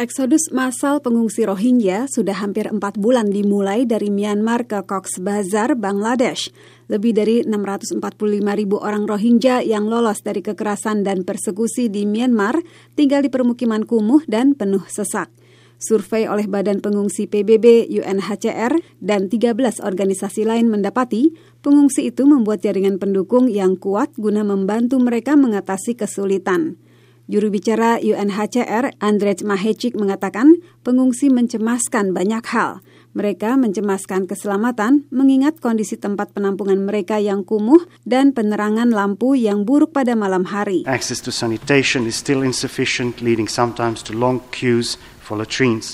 Eksodus massal pengungsi Rohingya sudah hampir empat bulan dimulai dari Myanmar ke Cox's Bazar, Bangladesh. Lebih dari 645 ribu orang Rohingya yang lolos dari kekerasan dan persekusi di Myanmar tinggal di permukiman kumuh dan penuh sesak. Survei oleh Badan Pengungsi PBB, UNHCR, dan 13 organisasi lain mendapati pengungsi itu membuat jaringan pendukung yang kuat guna membantu mereka mengatasi kesulitan. Juru bicara UNHCR, Andrej Mahecik mengatakan pengungsi mencemaskan banyak hal. Mereka mencemaskan keselamatan mengingat kondisi tempat penampungan mereka yang kumuh dan penerangan lampu yang buruk pada malam hari. Access to sanitation is still insufficient, leading sometimes to long queues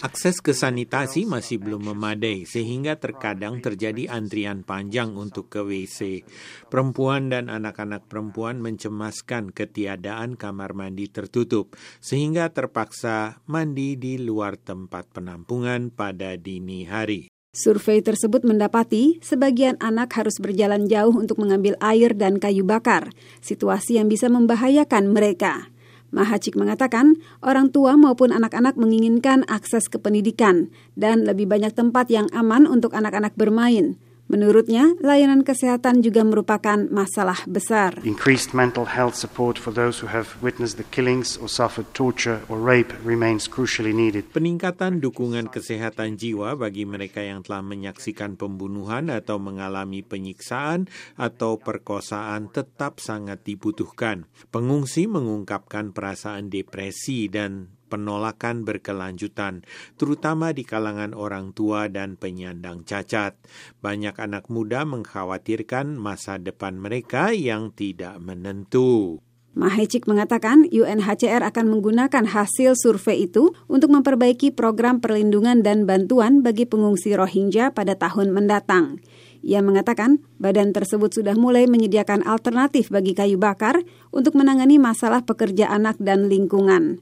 Akses ke sanitasi masih belum memadai sehingga terkadang terjadi antrian panjang untuk ke WC. Perempuan dan anak-anak perempuan mencemaskan ketiadaan kamar mandi tertutup sehingga terpaksa mandi di luar tempat penampungan pada dini hari. Survei tersebut mendapati sebagian anak harus berjalan jauh untuk mengambil air dan kayu bakar, situasi yang bisa membahayakan mereka. Mahacik mengatakan, orang tua maupun anak-anak menginginkan akses ke pendidikan dan lebih banyak tempat yang aman untuk anak-anak bermain. Menurutnya, layanan kesehatan juga merupakan masalah besar. Increased mental health support for those who have witnessed the killings or suffered torture or rape remains crucially needed. Peningkatan dukungan kesehatan jiwa bagi mereka yang telah menyaksikan pembunuhan atau mengalami penyiksaan atau perkosaan tetap sangat dibutuhkan. Pengungsi mengungkapkan perasaan depresi dan penolakan berkelanjutan, terutama di kalangan orang tua dan penyandang cacat. Banyak anak muda mengkhawatirkan masa depan mereka yang tidak menentu. Mahecik mengatakan UNHCR akan menggunakan hasil survei itu untuk memperbaiki program perlindungan dan bantuan bagi pengungsi Rohingya pada tahun mendatang. Ia mengatakan badan tersebut sudah mulai menyediakan alternatif bagi kayu bakar untuk menangani masalah pekerja anak dan lingkungan.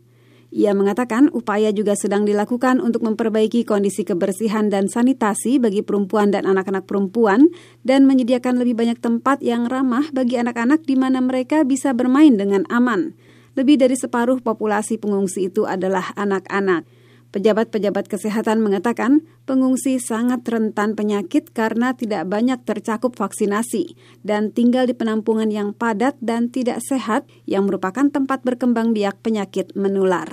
Ia mengatakan upaya juga sedang dilakukan untuk memperbaiki kondisi kebersihan dan sanitasi bagi perempuan dan anak-anak perempuan dan menyediakan lebih banyak tempat yang ramah bagi anak-anak di mana mereka bisa bermain dengan aman. Lebih dari separuh populasi pengungsi itu adalah anak-anak. Pejabat-pejabat kesehatan mengatakan pengungsi sangat rentan penyakit karena tidak banyak tercakup vaksinasi dan tinggal di penampungan yang padat dan tidak sehat yang merupakan tempat berkembang biak penyakit menular.